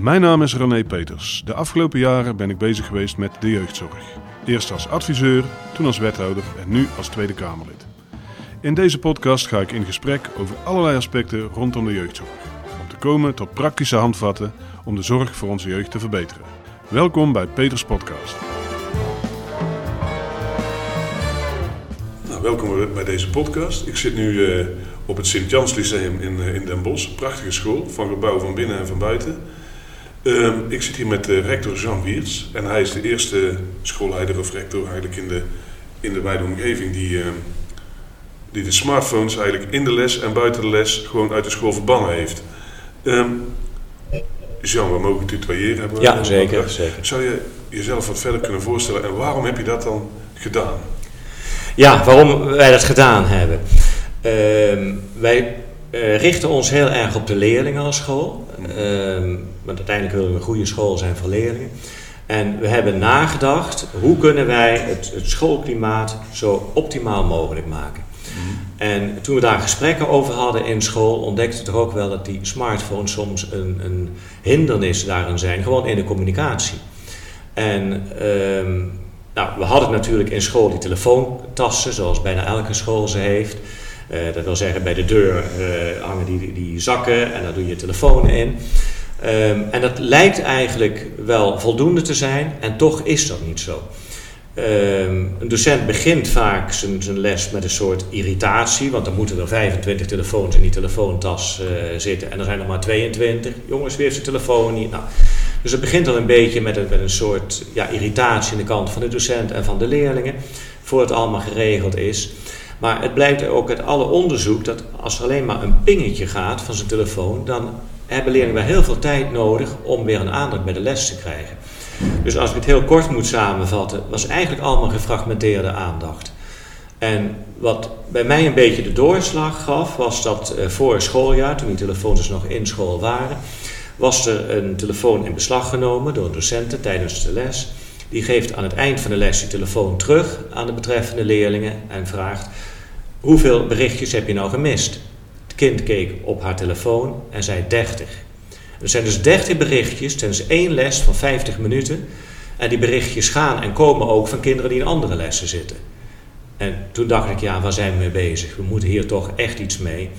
Mijn naam is René Peters. De afgelopen jaren ben ik bezig geweest met de jeugdzorg. Eerst als adviseur, toen als wethouder en nu als Tweede Kamerlid. In deze podcast ga ik in gesprek over allerlei aspecten rondom de jeugdzorg. Om te komen tot praktische handvatten om de zorg voor onze jeugd te verbeteren. Welkom bij Peters Podcast. Nou, welkom bij deze podcast. Ik zit nu uh, op het Sint-Jans Lyceum in, uh, in Den Bosch. Prachtige school, van gebouw van binnen en van buiten. Uh, ik zit hier met uh, rector Jean Wiertz. En hij is de eerste schoolleider of rector eigenlijk in de, in de wijde omgeving die, die de smartphones eigenlijk in de les en buiten de les gewoon uit de school verbannen heeft. Um, Jean, we mogen tutoyeren hebben. Ja, zeker, zeker. Zou je jezelf wat verder kunnen voorstellen en waarom heb je dat dan gedaan? Ja, waarom wij dat gedaan hebben. Uh, wij uh, richten ons heel erg op de leerlingen als school. Uh, want uiteindelijk willen we een goede school zijn voor leerlingen. En we hebben nagedacht, hoe kunnen wij het, het schoolklimaat zo optimaal mogelijk maken. En toen we daar gesprekken over hadden in school, ontdekten we toch ook wel dat die smartphones soms een, een hindernis daarin zijn, gewoon in de communicatie. En um, nou, we hadden natuurlijk in school die telefoontassen, zoals bijna elke school ze heeft. Uh, dat wil zeggen, bij de deur uh, hangen die, die zakken en daar doe je je telefoon in. Um, en dat lijkt eigenlijk wel voldoende te zijn en toch is dat niet zo. Um, een docent begint vaak zijn, les met een soort irritatie, want dan moeten er 25 telefoons in die telefoontas uh, zitten en er zijn er maar 22. Jongens, weer zijn telefoon niet. Nou, dus het begint al een beetje met een, met een soort ja, irritatie aan de kant van de docent en van de leerlingen, voordat het allemaal geregeld is. Maar het blijkt ook uit alle onderzoek dat als er alleen maar een pingetje gaat van zijn telefoon, dan hebben leerlingen wel heel veel tijd nodig om weer een aandacht bij de les te krijgen. Dus als ik het heel kort moet samenvatten, was eigenlijk allemaal gefragmenteerde aandacht. En wat bij mij een beetje de doorslag gaf, was dat uh, voor schooljaar, toen die telefoons dus nog in school waren, was er een telefoon in beslag genomen door docenten tijdens de les. Die geeft aan het eind van de les die telefoon terug aan de betreffende leerlingen en vraagt: Hoeveel berichtjes heb je nou gemist? Kind keek op haar telefoon en zei 30. Er zijn dus 30 berichtjes tijdens één les van 50 minuten. En die berichtjes gaan en komen ook van kinderen die in andere lessen zitten. En toen dacht ik, ja, waar zijn we mee bezig? We moeten hier toch echt iets mee.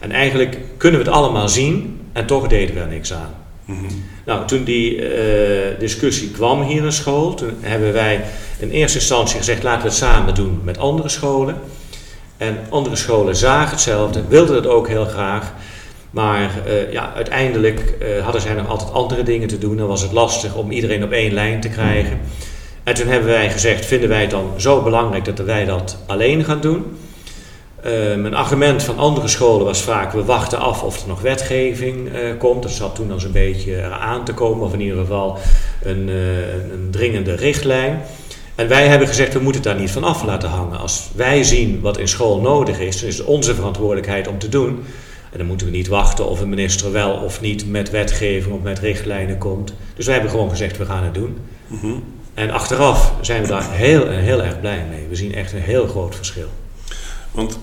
En eigenlijk kunnen we het allemaal zien en toch deden we er niks aan. Mm -hmm. Nou, toen die uh, discussie kwam hier in school, toen hebben wij in eerste instantie gezegd: laten we het samen doen met andere scholen. En andere scholen zagen hetzelfde, wilden het ook heel graag. Maar uh, ja, uiteindelijk uh, hadden zij nog altijd andere dingen te doen. Dan was het lastig om iedereen op één lijn te krijgen. En toen hebben wij gezegd: vinden wij het dan zo belangrijk dat wij dat alleen gaan doen? Um, een argument van andere scholen was vaak: we wachten af of er nog wetgeving uh, komt. Dat zat toen al een beetje eraan te komen, of in ieder geval een, een dringende richtlijn. En wij hebben gezegd: we moeten het daar niet van af laten hangen. Als wij zien wat in school nodig is, dan is het onze verantwoordelijkheid om te doen. En dan moeten we niet wachten of een minister wel of niet met wetgeving of met richtlijnen komt. Dus wij hebben gewoon gezegd: we gaan het doen. Mm -hmm. En achteraf zijn we daar heel, heel erg blij mee. We zien echt een heel groot verschil. Want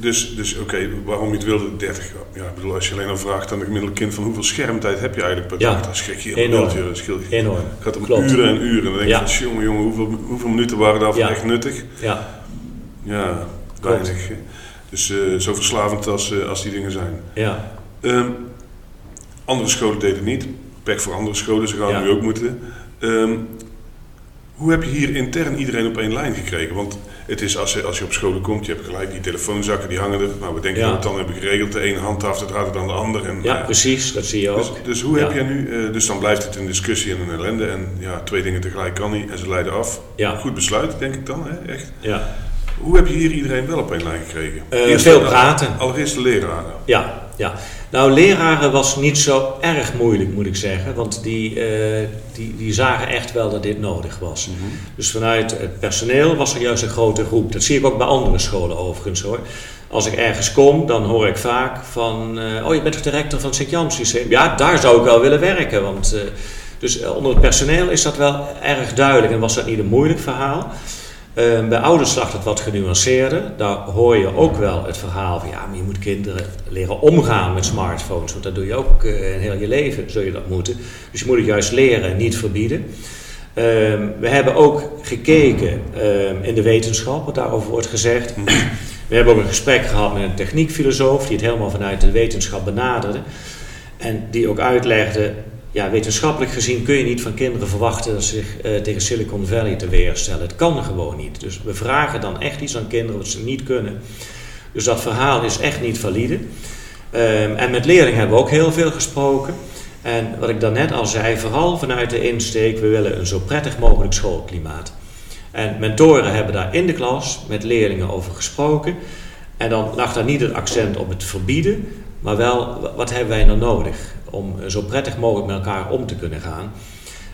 dus, dus oké, okay, waarom je het wilde, 30 Ja, ik bedoel, als je alleen al vraagt aan een gemiddelde kind van hoeveel schermtijd heb je eigenlijk per dag, ja, dan schrik je enorm. een beeldje. Schil, enorm. Het gaat om Klopt. uren en uren. En dan denk je Ja. van, jongen, jongen, hoeveel, hoeveel minuten waren daarvan Ja. echt nuttig? Ja, Ja, weinig. Dus eh, zo verslavend als, eh, als die dingen zijn. ja. Ehm, andere scholen deden het niet. Pech voor andere scholen, ze gaan Ja. nu ook moeten. Ehm, hoe heb je hier intern iedereen op één lijn gekregen? Want het is als je, als je op scholen komt, je hebt gelijk die telefoonzakken, die hangen er. Nou, we denken Ja. dat we het dan hebben geregeld. De ene handhaft het harder dan de ander. En, ja, ja. precies, dat zie je Dus, ook. dus hoe heb jij nu, eh, dus dan blijft het een discussie en een ellende. En ja, twee dingen tegelijk kan niet en ze leiden af. Ja. Goed besluit, denk ik dan, hè? echt. Ja, Hoe heb je hier iedereen wel op één lijn gekregen? Eh, veel praten. Allereerst de leraren. ja, ja. Nou, leraren was niet zo erg moeilijk, moet ik zeggen. Want die, eh, die, die zagen echt wel dat dit nodig was. Dus vanuit het personeel was er juist een grote groep. Dat zie ik ook bij andere scholen overigens hoor. Als ik ergens kom, dan hoor ik vaak van... eh, oh, je bent toch de rector van het Sint-Jans Lyceum? Ja, daar zou ik wel willen werken. Want, eh, dus onder het personeel is dat wel erg duidelijk. En was dat niet een moeilijk verhaal. Uh, bij ouders lag het wat genuanceerder. Daar hoor je ook wel het verhaal van ja, maar je moet kinderen leren omgaan met smartphones. Want dat doe je ook uh, in heel je leven, zul je dat moeten. Dus je moet het juist leren en niet verbieden. Ehm, we hebben ook gekeken ehm, in de wetenschap, wat daarover wordt gezegd. We hebben ook een gesprek gehad met een techniekfilosoof die het helemaal vanuit de wetenschap benaderde. En die ook uitlegde, ja, wetenschappelijk gezien kun je niet van kinderen verwachten dat ze zich uh, tegen Silicon Valley te weerstellen. Het kan gewoon niet. Dus we vragen dan echt iets aan kinderen wat ze niet kunnen. Dus dat verhaal is echt niet valide. Um, en met leerlingen hebben we ook heel veel gesproken. En wat ik daarnet al zei, vooral vanuit de insteek, we willen een zo prettig mogelijk schoolklimaat. En mentoren hebben daar in de klas met leerlingen over gesproken. En dan lag daar niet het accent op het verbieden, maar wel wat hebben wij nou nodig om zo prettig mogelijk met elkaar om te kunnen gaan.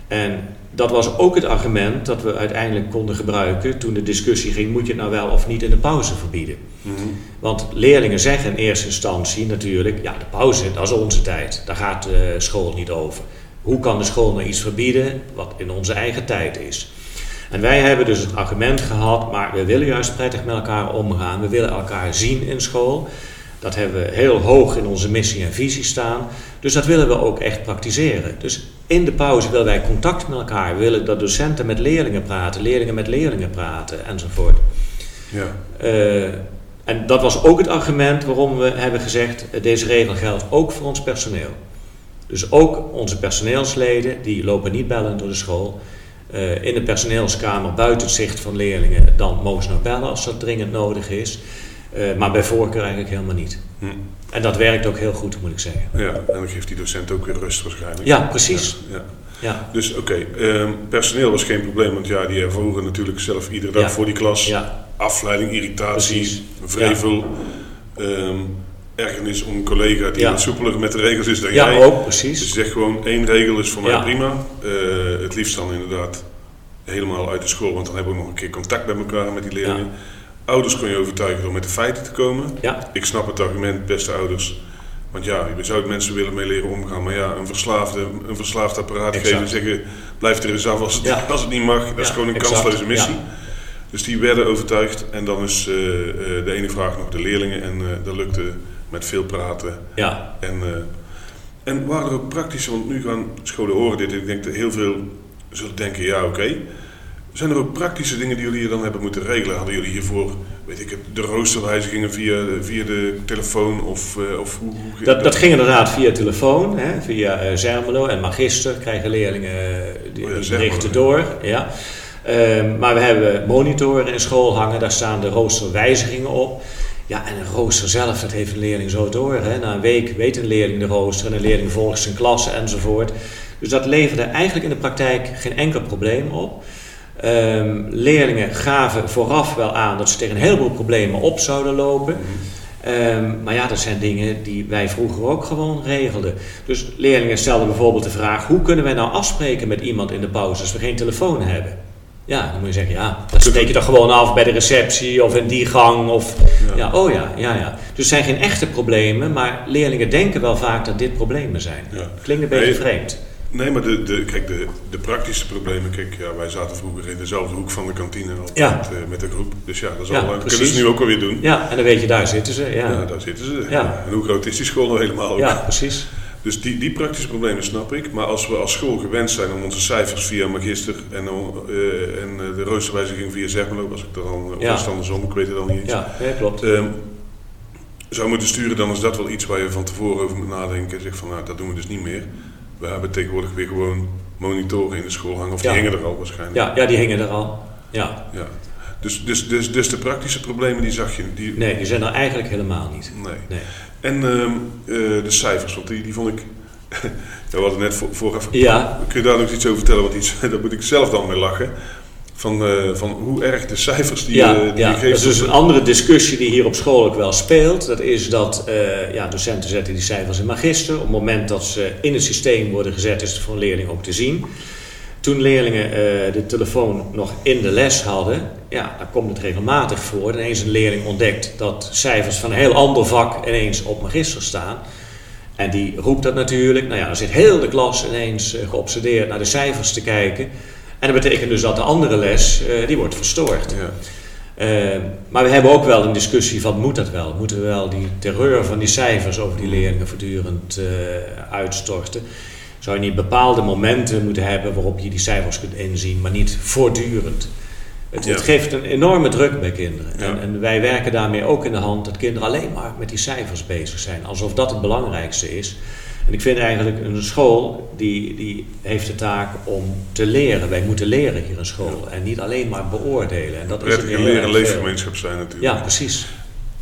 En dat was ook het argument dat we uiteindelijk konden gebruiken toen de discussie ging: moet je het nou wel of niet in de pauze verbieden? Mm -hmm. Want leerlingen zeggen in eerste instantie natuurlijk: ja, de pauze, dat is onze tijd, daar gaat de school niet over. Hoe kan de school nou iets verbieden wat in onze eigen tijd is? En wij hebben dus het argument gehad, maar we willen juist prettig met elkaar omgaan. We willen elkaar zien in school. Dat hebben we heel hoog in onze missie en visie staan. Dus dat willen we ook echt praktiseren. Dus in de pauze willen wij contact met elkaar. We willen dat docenten met leerlingen praten, leerlingen met leerlingen praten enzovoort. Ja. Uh, en dat was ook het argument waarom we hebben gezegd: deze regel geldt ook voor ons personeel. Dus ook onze personeelsleden, die lopen niet bellen door de school. Uh, in de personeelskamer, buiten het zicht van leerlingen, dan mogen ze nog bellen als dat dringend nodig is. Uh, maar bij voorkeur eigenlijk helemaal niet. Hm. En dat werkt ook heel goed, moet ik zeggen. Ja, en dan geeft die docent ook weer rust waarschijnlijk. Ja, precies. Ja, ja. ja. Dus oké, okay, um, personeel was geen probleem, want ja, die ervoeren natuurlijk zelf iedere dag ja. voor die klas. Ja. Afleiding, irritatie, precies. vrevel, um, ergernis om een collega die wat soepeler met de regels is dan jij. Ja, ook, precies. Dus je zegt gewoon één regel is voor mij prima. Uh, het liefst dan inderdaad helemaal uit de school, want dan hebben we nog een keer contact met elkaar met die leerlingen. Ouders kun je overtuigen door met de feiten te komen. Ja. Ik snap het argument, beste ouders. Want ja, je zou mensen willen mee leren omgaan. Maar ja, een, verslaafde, een verslaafd apparaat exact. geven en zeggen... blijf er eens af als het, ja. als het niet mag. Dat ja, is gewoon een exact. kansloze missie. Ja. Dus die werden overtuigd. En dan is uh, uh, de ene vraag nog de leerlingen. En uh, dat lukte met veel praten. Ja. En, en waren er ook praktische... Want nu gaan scholen horen dit. Ik denk dat heel veel zullen denken, ja oké... Okay. Zijn er ook praktische dingen die jullie hier dan hebben moeten regelen? Hadden jullie hiervoor, weet ik, de roosterwijzigingen via, via de telefoon of, uh, of hoe, hoe dat, dat, ging inderdaad via telefoon, hè, via uh, Zermelo en Magister krijgen leerlingen die oh ja, berichten door. Ja. Uh, maar we hebben monitoren in school hangen, daar staan de roosterwijzigingen op. Ja, en een rooster zelf, dat heeft een leerling zo door. Hè. Na een week weet een leerling de rooster en een leerling volgt zijn klasse enzovoort. Dus dat leverde eigenlijk in de praktijk geen enkel probleem op. Um, leerlingen gaven vooraf wel aan dat ze tegen een heleboel problemen op zouden lopen. Um, maar ja, dat zijn dingen die wij vroeger ook gewoon regelden. Dus leerlingen stelden bijvoorbeeld de vraag: hoe kunnen wij nou afspreken met iemand in de pauze als we geen telefoon hebben? Ja, dan moet je zeggen, ja, dat spreek je dan gewoon af bij de receptie of in die gang. Of, ja. ja oh ja, ja, ja. Dus het zijn geen echte problemen, maar leerlingen denken wel vaak dat dit problemen zijn. Ja. Klinkt een beetje vreemd. Nee, maar de, de, kijk, de, de praktische problemen, kijk, ja, wij zaten vroeger in dezelfde hoek van de kantine altijd ja. met, uh, met de groep. Dus ja, dat, is al, dat kunnen ze nu ook alweer doen. Ja, en dan weet je, daar zitten ze. Ja, ja daar zitten ze. Ja. En hoe groot is die school nou helemaal ook? Ja, precies. Dus die, die praktische problemen snap ik. Maar als we als school gewend zijn om onze cijfers via Magister en, uh, en de roosterwijziging via Zegmelo, als ik dat dan, of ja. andersom, ik weet het dan niet eens. Ja, ja klopt. Um, zou moeten sturen, dan is dat wel iets waar je van tevoren over moet nadenken. Zeg van, nou, dat doen we dus niet meer. We hebben tegenwoordig weer gewoon monitoren in de school hangen. Of die ja. hingen er al waarschijnlijk. Ja, ja die hingen er al. Ja. ja. Dus, dus, dus, dus de praktische problemen die zag je? Die... Nee, die zijn er eigenlijk helemaal niet. Nee. nee. En uh, uh, de cijfers, want die, die vond ik... we hadden net voor, vooraf... Ja. Kun je daar nog iets over vertellen? Want iets, daar moet ik zelf dan mee lachen. Van, uh, van hoe erg de cijfers die, ja, uh, die ja. geeft... Dat is dus een andere discussie die hier op school ook wel speelt. Dat is dat uh, ja, docenten zetten die cijfers in magister. Op het moment dat ze in het systeem worden gezet is het voor een leerling ook te zien. Toen leerlingen de telefoon nog in de les hadden, ja, dan komt het regelmatig voor. Ineens een leerling ontdekt dat cijfers van een heel ander vak ineens op magister staan. En die roept dat natuurlijk. Nou ja, dan zit heel de klas ineens geobsedeerd naar de cijfers te kijken. En dat betekent dus dat de andere les, eh, die wordt verstoord. Ja. Eh, maar we hebben ook wel een discussie van, moet dat wel? Moeten we wel die terreur van die cijfers over die leerlingen voortdurend eh, uitstorten? Zou je niet bepaalde momenten moeten hebben waarop je die cijfers kunt inzien, maar niet voortdurend? Het, Ja. het geeft een enorme druk bij kinderen. Ja. En, en wij werken daarmee ook in de hand dat kinderen alleen maar met die cijfers bezig zijn. Alsof dat het belangrijkste is. En ik vind eigenlijk een school die, die heeft de taak om te leren. Wij moeten leren hier in school. En niet alleen maar beoordelen. En dat is een leren leefgemeenschap zijn natuurlijk. Ja, precies.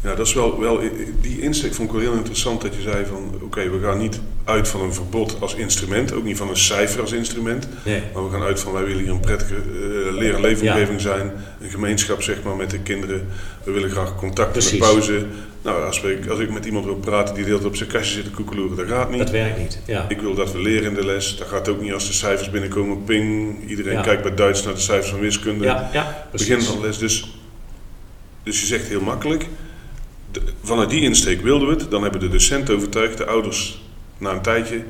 Ja, dat is wel, wel, die insteek vond ik wel heel interessant dat je zei van, oké, we gaan niet uit van een verbod als instrument, ook niet van een cijfer als instrument, Nee. maar we gaan uit van, wij willen hier een prettige uh, leren leefomgeving zijn, een gemeenschap zeg maar met de kinderen, we willen graag contact Precies. pauze. Nou, als, we, als ik met iemand wil praten die de hele tijd op zijn kastje zit te koekeloeren, dat gaat niet. Dat werkt niet. Ja. Ik wil dat we leren in de les, dat gaat ook niet als de cijfers binnenkomen, ping, iedereen Ja. kijkt bij Duits naar de cijfers van wiskunde. Ja, ja, begin van de les. Dus, dus je zegt heel makkelijk. de- vanuit die insteek wilden we het. Dan hebben de docenten overtuigd, de ouders na een tijdje,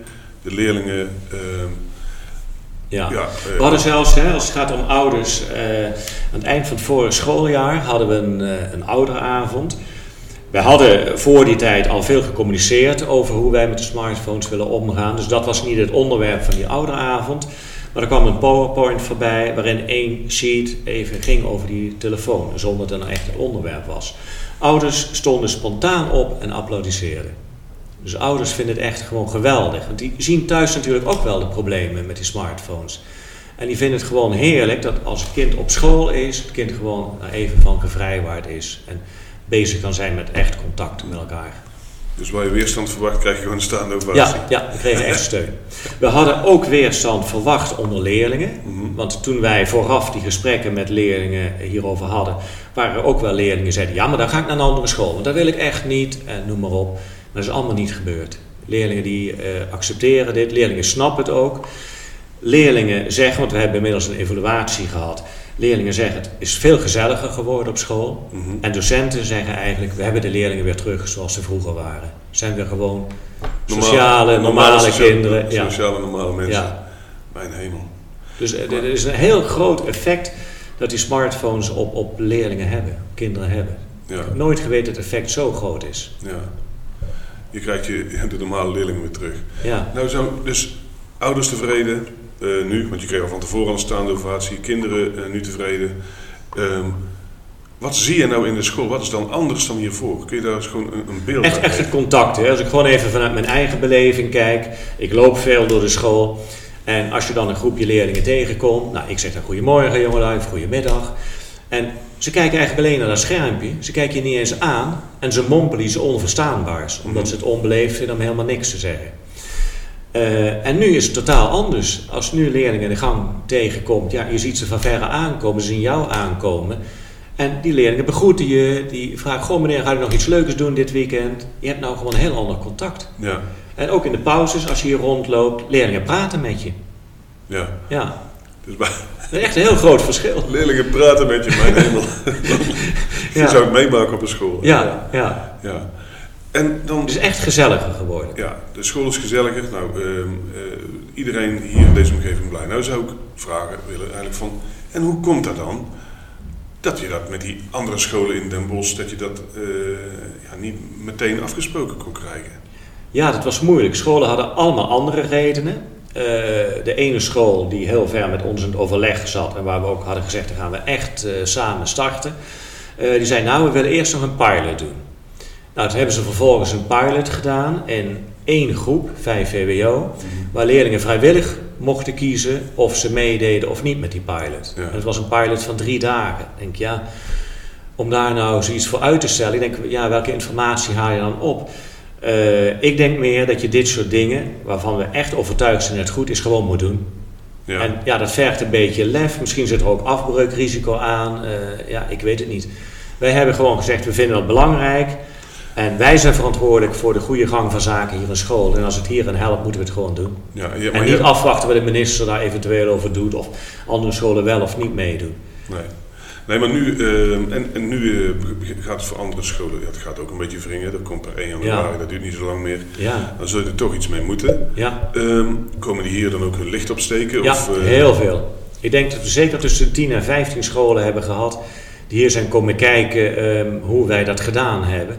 de leerlingen. ehm, Ja. ja, eh, We hadden zelfs, hè, als het gaat om ouders, eh, aan het eind van het vorige schooljaar hadden we een, eh, een ouderavond. Wij hadden voor die tijd al veel gecommuniceerd over hoe wij met de smartphones willen omgaan. Dus dat was niet het onderwerp van die ouderavond. Maar er kwam een PowerPoint voorbij waarin één sheet even ging over die telefoon, zonder dat het een echt onderwerp was. Ouders stonden spontaan op en applaudisseerden. Dus ouders vinden het echt gewoon geweldig. Want die zien thuis natuurlijk ook wel de problemen met die smartphones. En die vinden het gewoon heerlijk dat als het kind op school is, het kind gewoon even van gevrijwaard is. En bezig kan zijn met echt contact met elkaar. dus waar je weerstand verwacht, krijg je gewoon een staande ovatie. Ja, ja, we kregen echt steun. We hadden ook weerstand verwacht onder leerlingen. Mhm. Want toen wij vooraf die gesprekken met leerlingen hierover hadden, waren er ook wel leerlingen die zeiden: Ja, maar dan ga ik naar een andere school, want dat wil ik echt niet. En noem maar op. Maar dat is allemaal niet gebeurd. Leerlingen die eh, accepteren dit, leerlingen snappen het ook. Leerlingen zeggen, want we hebben inmiddels een evaluatie gehad. Leerlingen zeggen het is veel gezelliger geworden op school. En docenten zeggen eigenlijk, we hebben de leerlingen weer terug zoals ze vroeger waren. Zijn weer gewoon sociale, normale kinderen. Ja. Sociale, normale mensen. Ja. Mijn hemel. Dus eh, er is een heel groot effect dat die smartphones op, op leerlingen hebben, kinderen hebben. Ja, Ik heb nooit geweten dat het effect zo groot is. ja. Je krijgt je, de normale leerlingen weer terug. Ja, Nou, zo, dus ouders tevreden eh, nu, want je kreeg al van tevoren een staande ovatie. Kinderen eh, nu tevreden. Ehm, wat zie je nou in de school? Wat is dan anders dan hiervoor? Kun je daar eens gewoon een, een beeld echt, echt het contact. Hè. Als ik gewoon even vanuit mijn eigen beleving kijk. Ik loop veel door de school. En als je dan een groepje leerlingen tegenkomt. Nou, ik zeg dan goedemorgen jongelui of goedemiddag. En ze kijken eigenlijk alleen naar dat schermpje. Ze kijken je niet eens aan. En ze mompelen iets onverstaanbaars. Omdat Mhm. ze het onbeleefd vinden om helemaal niks te zeggen. Eh, en nu is het totaal anders. Als nu leerlingen de gang tegenkomt, ja, je ziet ze van verre aankomen, ze zien jou aankomen. En die leerlingen begroeten je, die vragen, goh meneer, ga ik nog iets leuks doen dit weekend? Je hebt nou gewoon een heel ander contact. Ja, En ook in de pauzes, als je hier rondloopt, leerlingen praten met je. ja. Ja, Dus bij dat is echt een heel groot verschil. leerlingen praten met je, mijn hemel. Je Ja. zou het meemaken op een school. Ja, ja. ja. En dan, Het is echt gezelliger geworden. ja, de school is gezelliger. Nou, ehm, eh, iedereen hier in deze omgeving blij. Nou zou ik vragen willen eigenlijk van, en hoe komt dat dan? Dat je dat met die andere scholen in Den Bosch, dat je dat eh, ja, niet meteen afgesproken kon krijgen. Ja, dat was moeilijk. Scholen hadden allemaal andere redenen. Eh, de ene school die heel ver met ons in het overleg zat en waar we ook hadden gezegd, dan gaan we echt samen starten. die zei, nou, we willen eerst nog een pilot doen. Nou, toen hebben ze vervolgens een pilot gedaan in één groep, 5 VWO, waar leerlingen vrijwillig mochten kiezen of ze meededen of niet met die pilot. Ja. Het was een pilot van drie dagen. Ik denk, ja, om daar nou zoiets voor uit te stellen, ik denk, ja, welke informatie haal je dan op? Eh, ik denk meer dat je dit soort dingen, waarvan we echt overtuigd zijn dat het goed is, gewoon moet doen. Ja. En ja, dat vergt een beetje lef. Misschien zit er ook afbreukrisico aan. Eh, ja, ik weet het niet. Wij hebben gewoon gezegd, we vinden dat belangrijk. En wij zijn verantwoordelijk voor de goede gang van zaken hier in school. En als het hier aan helpt, moeten we het gewoon doen. ja, ja, En niet afwachten wat de minister daar eventueel over doet. Of andere scholen wel of niet meedoen. Nee. Nee, maar nu, eh, en, en nu eh, gaat het voor andere scholen, ja, het gaat ook een beetje wringen. Dat komt per 1 januari, Ja. dat duurt niet zo lang meer. Ja, Dan zul je er toch iets mee moeten. ja. Ehm, komen die hier dan ook hun licht opsteken? Ja, of, eh, heel veel. Ik denk dat we zeker tussen de 10 en 15 scholen hebben gehad die hier zijn komen kijken ehm, hoe wij dat gedaan hebben.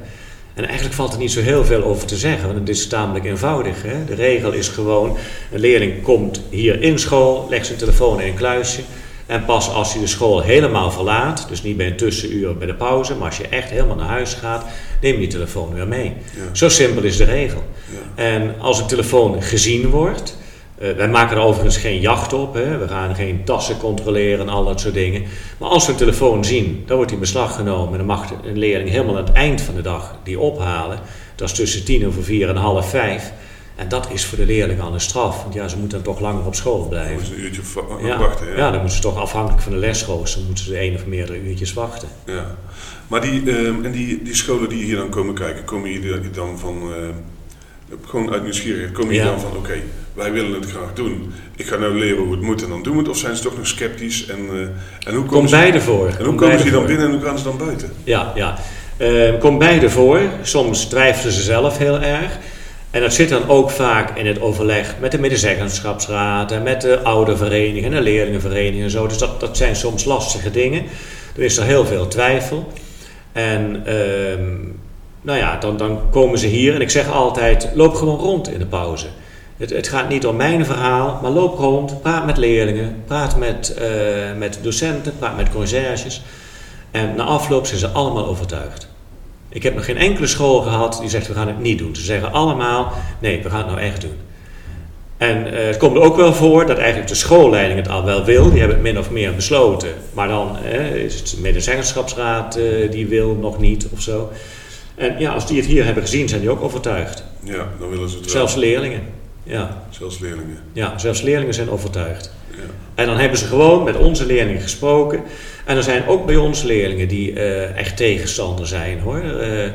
En eigenlijk valt er niet zo heel veel over te zeggen, want het is tamelijk eenvoudig. Hè? De regel is gewoon, een leerling komt hier in school, legt zijn telefoon in een kluisje. En pas als hij de school helemaal verlaat, dus niet bij een tussenuur bij de pauze, maar als je echt helemaal naar huis gaat, neem je je telefoon weer mee. Zo simpel is de regel. Ja. En als een telefoon gezien wordt, uh, wij maken er overigens geen jacht op. Hè. We gaan geen tassen controleren en al dat soort dingen. Maar als we een telefoon zien, dan wordt die beslag genomen. En dan mag een leerling helemaal aan het eind van de dag die ophalen. Dat is tussen tien over vier en half vijf. En dat is voor de leerling al een straf. Want ja, ze moeten dan toch langer op school blijven. Dan een uurtje ja. wachten. Ja. ja, dan moeten ze toch afhankelijk van de lesrooster... moeten ze één of meerdere uurtjes wachten. Ja. Maar die, uh, en die, die scholen die hier dan komen kijken... komen jullie dan van... Uh, gewoon uit nieuwsgierigheid komen jullie dan van... oké, okay, wij willen het graag doen. Ik ga nou leren hoe het moet en dan doen we het. Of zijn ze toch nog sceptisch? En, uh, en hoe komen beide voor. En hoe komen ze dan binnen en hoe gaan ze dan buiten? Ja, ja. Uh, komt beide voor. Soms twijfelen ze zelf heel erg. En dat zit dan ook vaak in het overleg met de medezeggenschapsraad en met de oudervereniging en de leerlingenvereniging en zo. Dus dat, dat zijn soms lastige dingen. Er is er heel veel twijfel. En uh, nou ja, dan, dan komen ze hier en ik zeg altijd, loop gewoon rond in de pauze. Het, het, gaat niet om mijn verhaal, maar loop rond, praat met leerlingen, praat met, uh, met docenten, praat met conciërges. En na afloop zijn ze allemaal overtuigd. Ik heb nog geen enkele school gehad die zegt we gaan het niet doen. Ze zeggen allemaal nee, we gaan het nou echt doen. En uh, het komt er ook wel voor dat eigenlijk de schoolleiding het al wel wil. Die hebben het min of meer besloten. Maar dan uh, is het de medezeggenschapsraad die wil nog niet of zo. En ja, als die het hier hebben gezien, zijn die ook overtuigd. Ja, dan willen ze het Zelfs wel. leerlingen. Ja. Zelfs leerlingen. Ja, zelfs leerlingen zijn overtuigd. Ja. En dan hebben ze gewoon met onze leerlingen gesproken. En er zijn ook bij ons leerlingen die uh, echt tegenstander zijn hoor. Uh,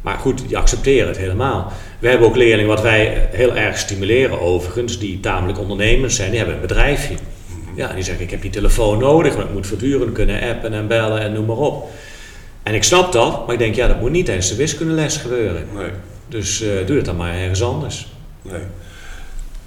maar goed, die accepteren het helemaal. We hebben ook leerlingen wat wij heel erg stimuleren overigens, die tamelijk ondernemend zijn, die hebben een bedrijfje. Mhm. Ja, die zeggen ik heb die telefoon nodig, want ik moet voortdurend kunnen appen en bellen en noem maar op. En ik snap dat, maar ik denk ja, dat moet niet tijdens de wiskundeles gebeuren. Nee. Dus uh, doe het dan maar ergens anders. Nee.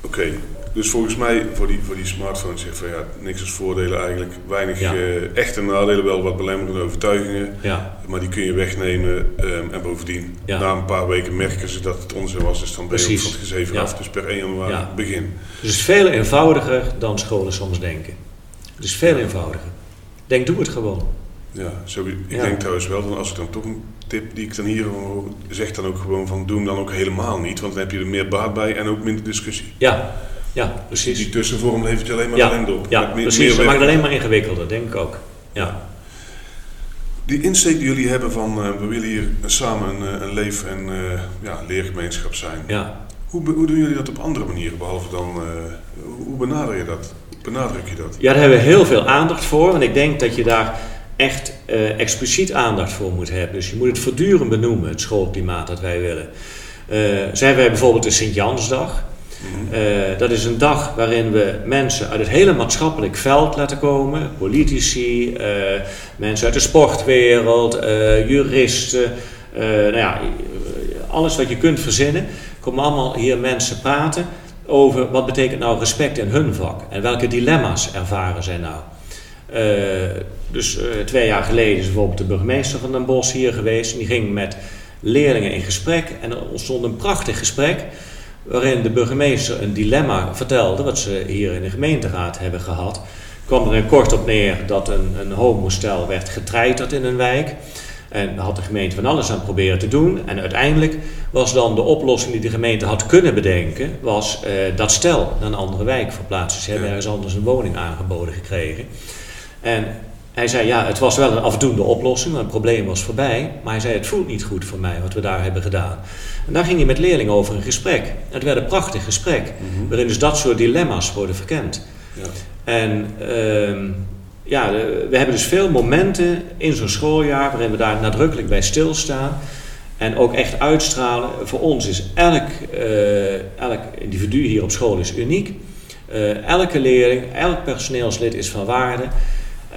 Oké, okay. dus volgens mij voor die, voor die smartphone zegt van ja, niks als voordelen eigenlijk. Weinig ja. uh, echte nadelen, wel wat belemmerende overtuigingen. Ja. Maar die kun je wegnemen. Um, en bovendien, ja. na een paar weken merken ze dat het onzin was. Dus dan ben je van het gezeven af. Dus per 1 januari begin. Dus het is veel eenvoudiger dan scholen soms denken. Het is veel eenvoudiger. Denk, doe het gewoon. Ja, zo, ik denk trouwens wel, dan als ik dan toch een tip die ik dan hier zeg, dan ook gewoon van doe hem dan ook helemaal niet. Want dan heb je er meer baat bij en ook minder discussie. Ja, ja precies. Die tussenvorm levert je alleen maar ja. ellende op. Ja, meer, precies. Meer dat maakt het alleen maar ingewikkelder, denk ik ook. Ja. Die insteek die jullie hebben van uh, we willen hier samen een, een leef- en uh, ja, leergemeenschap zijn. Ja. Hoe, hoe doen jullie dat op andere manieren, behalve dan, uh, hoe benader je dat? Benadruk je dat? Ja, daar hebben we heel veel aandacht voor. En ik denk dat je daar echt uh, expliciet aandacht voor moet hebben. Dus je moet het voortdurend benoemen, het schoolklimaat dat wij willen. Uh, zijn wij bijvoorbeeld de Sint-Jansdag. -hmm. uh, dat is een dag waarin we mensen uit het hele maatschappelijk veld laten komen. Politici, mensen uit de sportwereld, juristen. nou ja, alles wat je kunt verzinnen. Komen allemaal hier mensen praten over wat betekent nou respect in hun vak. En welke dilemma's ervaren zij nou. Uh, dus uh, twee jaar geleden is bijvoorbeeld de burgemeester van Den Bosch hier geweest. En die ging met leerlingen in gesprek. En er ontstond een prachtig gesprek. Waarin de burgemeester een dilemma vertelde. Wat ze hier in de gemeenteraad hebben gehad. kwam er kort op neer dat een, een homostel werd getreiterd in een wijk. En daar had de gemeente van alles aan proberen te doen. En uiteindelijk was dan de oplossing die de gemeente had kunnen bedenken, was uh, dat stel naar een andere wijk verplaatsen. Ze hebben ergens anders een woning aangeboden gekregen. En hij zei, ja, het was wel een afdoende oplossing, want het probleem was voorbij. Maar hij zei, het voelt niet goed voor mij wat we daar hebben gedaan. En daar ging hij met leerlingen over in gesprek. Het werd een prachtig gesprek, mm -hmm. waarin dus dat soort dilemma's worden verkend. Ja. En uh, ja, we hebben dus veel momenten in zo'n schooljaar waarin we daar nadrukkelijk bij stilstaan. En ook echt uitstralen. Voor ons is elk, uh, elk individu hier op school is uniek. Uh, elke leerling, elk personeelslid is van waarde.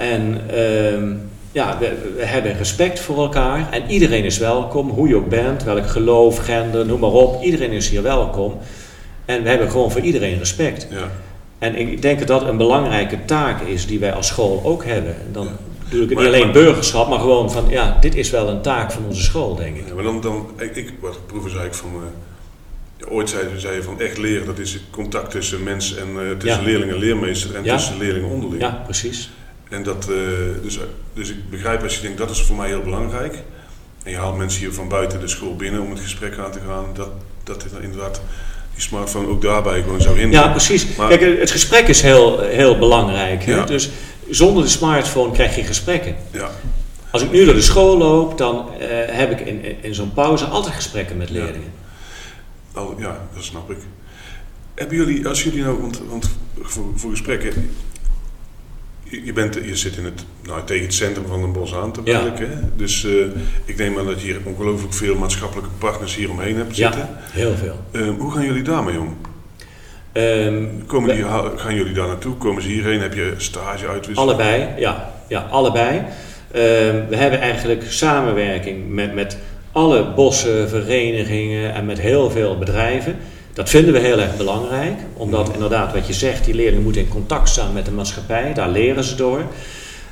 En uh, ja, we, we, hebben respect voor elkaar. En iedereen is welkom, hoe je ook bent, welk geloof, gender, noem maar op. Iedereen is hier welkom. En we hebben gewoon voor iedereen respect. Ja. En ik denk dat dat een belangrijke taak is die wij als school ook hebben. En dan Ja. ik niet Maar- alleen maar- burgerschap, maar gewoon van ja, dit is wel een taak van onze school, denk ik. Ja, maar dan, dan ik, ik wat ik proef is eigenlijk van, eh, ooit zei, zei je van echt leren, dat is het contact tussen mens en eh, tussen leerling en leermeester en tussen leerling onderling. Ja, precies. En dat, eh, dus, dus ik begrijp als je denkt dat is voor mij heel belangrijk. En je haalt mensen hier van buiten de school binnen om het gesprek aan te gaan, dat, dat is dan inderdaad die smartphone ook daarbij gewoon zou hinderen. Ja, precies. Maar- Kijk, het gesprek is heel, heel belangrijk. Hè? Ja. Dus zonder de smartphone krijg je gesprekken. Ja, Als ik nu door de school loop, dan eh, heb ik in, in, zo'n pauze altijd gesprekken met Ja. leerlingen. al, ja, dat snap ik. Hebben jullie, als jullie nou, want, want voor, voor gesprekken, je, bent, je zit in het, nou, tegen het centrum van Den Bosch aan, Ja. eigenlijk, hè? Dus eh, ik neem aan dat je hier ongelooflijk veel maatschappelijke partners hier omheen hebt Ja, zitten. heel veel. Ehm, hoe gaan jullie daarmee om? Ehm, Komen die, gaan jullie daar naartoe? Komen ze hierheen? Heb je stage uitwisseling? Allebei, ja. Ja, allebei. Ehm, we hebben eigenlijk samenwerking met, met alle bossen, verenigingen en met heel veel bedrijven. Dat vinden we heel erg belangrijk, omdat inderdaad wat je zegt, die leerlingen moeten in contact staan met de maatschappij, daar leren ze door.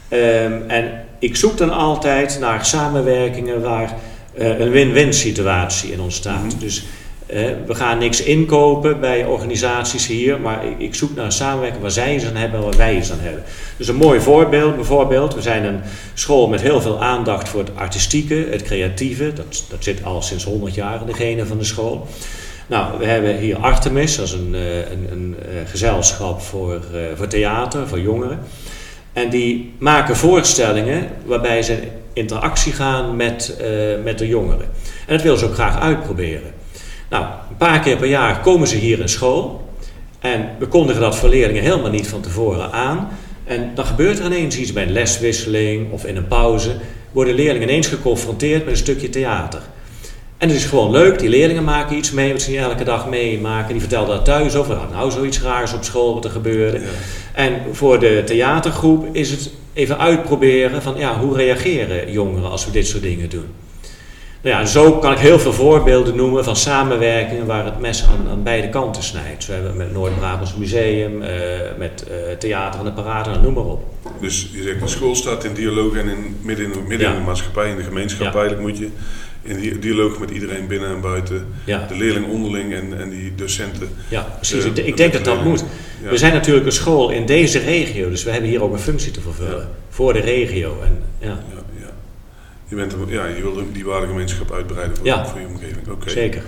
Ehm, en ik zoek dan altijd naar samenwerkingen waar eh, een win-win situatie in ontstaat. Mhm. Dus eh, we gaan niks inkopen bij organisaties hier, maar ik, ik zoek naar een samenwerking waar zij iets aan hebben en waar wij iets aan hebben. Dus een mooi voorbeeld bijvoorbeeld, we zijn een school met heel veel aandacht voor het artistieke, het creatieve, dat, dat zit al sinds 100 jaar in de genen van de school. Nou, we hebben hier Artemis, dat is een, eh, een, eh, gezelschap voor, eh, voor theater, voor jongeren. En die maken voorstellingen waarbij ze in interactie gaan met, met de jongeren. En dat willen ze ook graag uitproberen. Nou, een paar keer per jaar komen ze hier in school. En we kondigen dat voor leerlingen helemaal niet van tevoren aan. En dan gebeurt er ineens iets bij een leswisseling of in een pauze. Worden leerlingen ineens geconfronteerd met een stukje theater. En het is gewoon leuk, die leerlingen maken iets mee wat ze niet elke dag meemaken. Die vertelden daar thuis over, nou, nou zoiets raars op school wat er gebeurde. Ja. En voor de theatergroep is het even uitproberen van ja, hoe reageren jongeren als we dit soort dingen doen. Nou ja, zo kan ik heel veel voorbeelden noemen van samenwerkingen waar het mes aan, aan beide kanten snijdt. Zo hebben we met Noord-Brabants Museum, eh, met eh, Theater van de Parade, nou, noem maar op. Dus je zegt, de school staat in dialoog en in, midden, in, midden Ja. in de maatschappij, in de gemeenschap Ja. eigenlijk moet je. In die dialoog met iedereen binnen en buiten. Ja, De leerling onderling en, en die docenten. ja precies. Eh, ik, denk dat dat moet. Ja. We zijn natuurlijk een school in deze regio, dus we hebben hier ook een functie te vervullen. Ja. Voor de regio. En, ja, Ja, ja. Je, bent, ja, je wil die waardegemeenschap uitbreiden voor, je omgeving. Oké. zeker.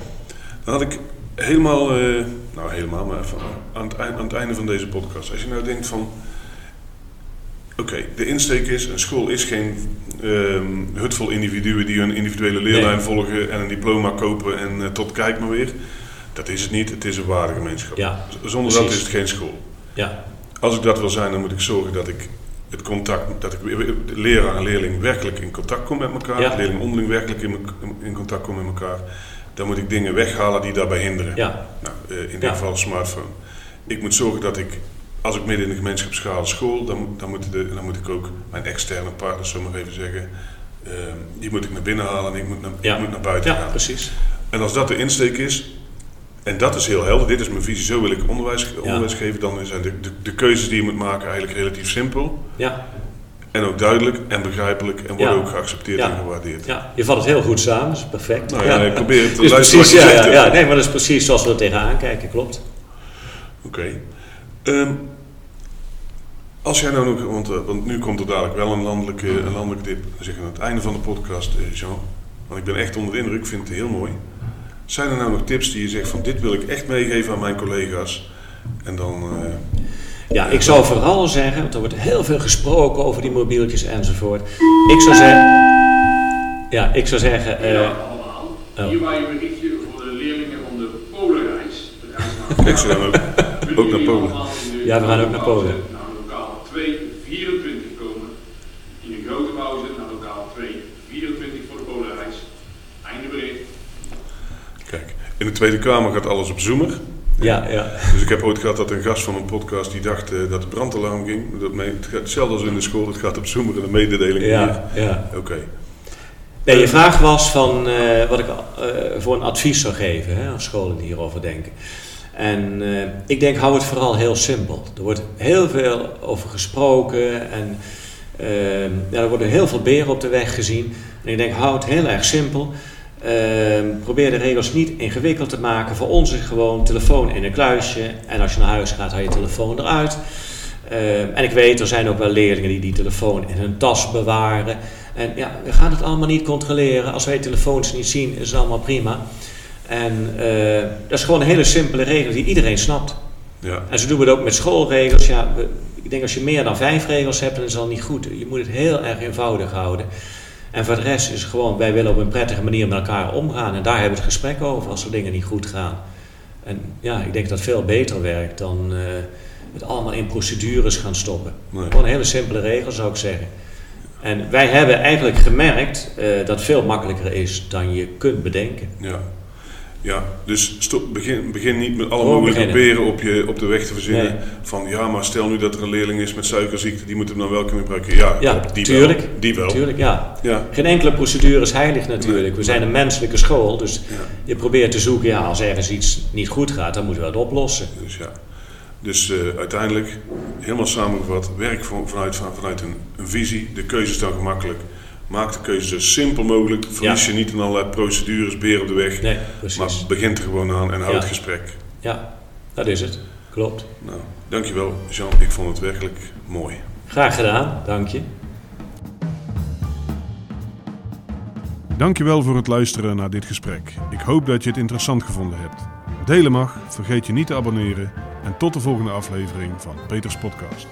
Dan had ik helemaal, eh, nou helemaal, maar even aan het, aan het einde van deze podcast. Als je nou denkt van, oké, de insteek is, een school is geen ehm hut vol individuen die hun individuele leerlijn Nee. volgen en een diploma kopen en eh, tot kijk maar weer. Dat is het niet, het is een waardegemeenschap. Ja, Zonder dat is het geen school. ja, Als ik dat wil zijn, dan moet ik zorgen dat ik het contact, dat ik leraar en leerling werkelijk in contact kom met elkaar, Ja. de leerling onderling werkelijk in, in contact kom met elkaar. Dan moet ik dingen weghalen die daarbij hinderen. ja, Nou, eh, in dit Ja. geval smartphone. Ik moet zorgen dat ik, als ik midden in de gemeenschapsschaal school, dan, moet- dan, moet de, dan moet ik ook mijn externe partners, we maar even zeggen, eh, die moet ik naar binnen halen en ik moet naar, Ja. ik moet naar buiten ja, gaan. precies. En als dat de insteek is, en dat is heel helder, dit is mijn visie, zo wil ik onderwijs, onderwijs geven, dan zijn de, de, de keuzes die je moet maken eigenlijk relatief simpel. Ja, En ook duidelijk en begrijpelijk en worden ook geaccepteerd en gewaardeerd. ja, je vat het heel goed samen, dat is perfect. Nou ja, ik probeer het te Dus luisteren precies, ja, ja, nee, maar dat is precies zoals we er tegenaan kijken, klopt. Oké. Ehm, als jij nou nog, want, eh, want nu komt er dadelijk wel een landelijke, een landelijke tip, dan zeg je aan het einde van de podcast, eh, Jean, want ik ben echt onder de indruk, ik vind het heel mooi. Zijn er nou nog tips die je zegt van dit wil ik echt meegeven aan mijn collega's? En dan, eh, Ja, ik zou vooral zeggen, want er wordt heel veel gesproken over die mobieltjes enzovoort. Ik zou zeggen, ja, ik zou zeggen, eh, Ja, allemaal. Hier waar je berichtje voor de leerlingen van de Polenreis. Kijk ze dan ook. Ook naar Polen. Ja, we gaan ook naar Polen. Naar lokaal 2, 24 komen. In de grote pauze naar lokaal 2, 24 voor de Polenreis. Einde bericht. Kijk, in de Tweede Kamer gaat alles op Zoomer. ja, ja, Dus ik heb ooit gehad dat een gast van een podcast die dacht eh, dat de brandalarm ging. Dat mee, het gaat hetzelfde als in de school, het gaat op Zoomer en de mededeling ja, ja. Oké. Nee, je vraag was van eh, wat ik eh, voor een advies zou geven hè, als scholen die hierover denken. En ik denk, hou het vooral heel simpel. Er wordt heel veel over gesproken en ja, er worden heel veel beren op de weg gezien. En ik denk, hou het heel erg simpel. Uh, probeer de regels niet ingewikkeld te maken. Voor ons is gewoon telefoon in een kluisje. En als je naar huis gaat, haal je telefoon eruit. en ik weet, er zijn ook wel leerlingen die die telefoon in hun tas bewaren. En ja, we gaan het allemaal niet controleren. Als wij telefoons niet zien, is het allemaal prima. En uh, dat is gewoon een hele simpele regel die iedereen snapt. Ja. En zo doen we het ook met schoolregels. Ja, ik denk als je meer dan vijf regels hebt, dan is dat niet goed. Je moet het heel erg eenvoudig houden. En voor de rest is het gewoon, wij willen op een prettige manier met elkaar omgaan. En daar hebben we het gesprek over als er dingen niet goed gaan. En ja, ik denk dat veel beter werkt dan uh, het allemaal in procedures gaan stoppen. Nee. Gewoon een hele simpele regel zou ik zeggen. En wij hebben eigenlijk gemerkt uh, dat het veel makkelijker is dan je kunt bedenken. Ja. Ja, dus stop, begin, begin niet met alle mogelijke proberen op, je, op de weg te verzinnen. Van ja, maar stel nu dat er een leerling is met suikerziekte, die moet hem dan wel kunnen gebruiken. Ja, ja die tuurlijk. wel. Die wel. Tuurlijk, ja. ja. Geen enkele procedure is heilig natuurlijk. we zijn een menselijke school, dus je probeert te zoeken, ja, als ergens iets niet goed gaat, dan moeten we het oplossen. Dus ja. Dus uh, uiteindelijk, helemaal samengevat, werk vanuit, vanuit een, een visie. De keuze is dan gemakkelijk. Maak de keuze zo simpel mogelijk. Verlies je niet in allerlei procedures, beer op de weg. Nee, maar begint er gewoon aan en houd het gesprek. Ja, dat is het. Klopt. Nou, dankjewel Jean. Ik vond het werkelijk mooi. Graag gedaan. Dank je. Dankjewel voor het luisteren naar dit gesprek. Ik hoop dat je het interessant gevonden hebt. Delen mag, vergeet je niet te abonneren en tot de volgende aflevering van Peters Podcast.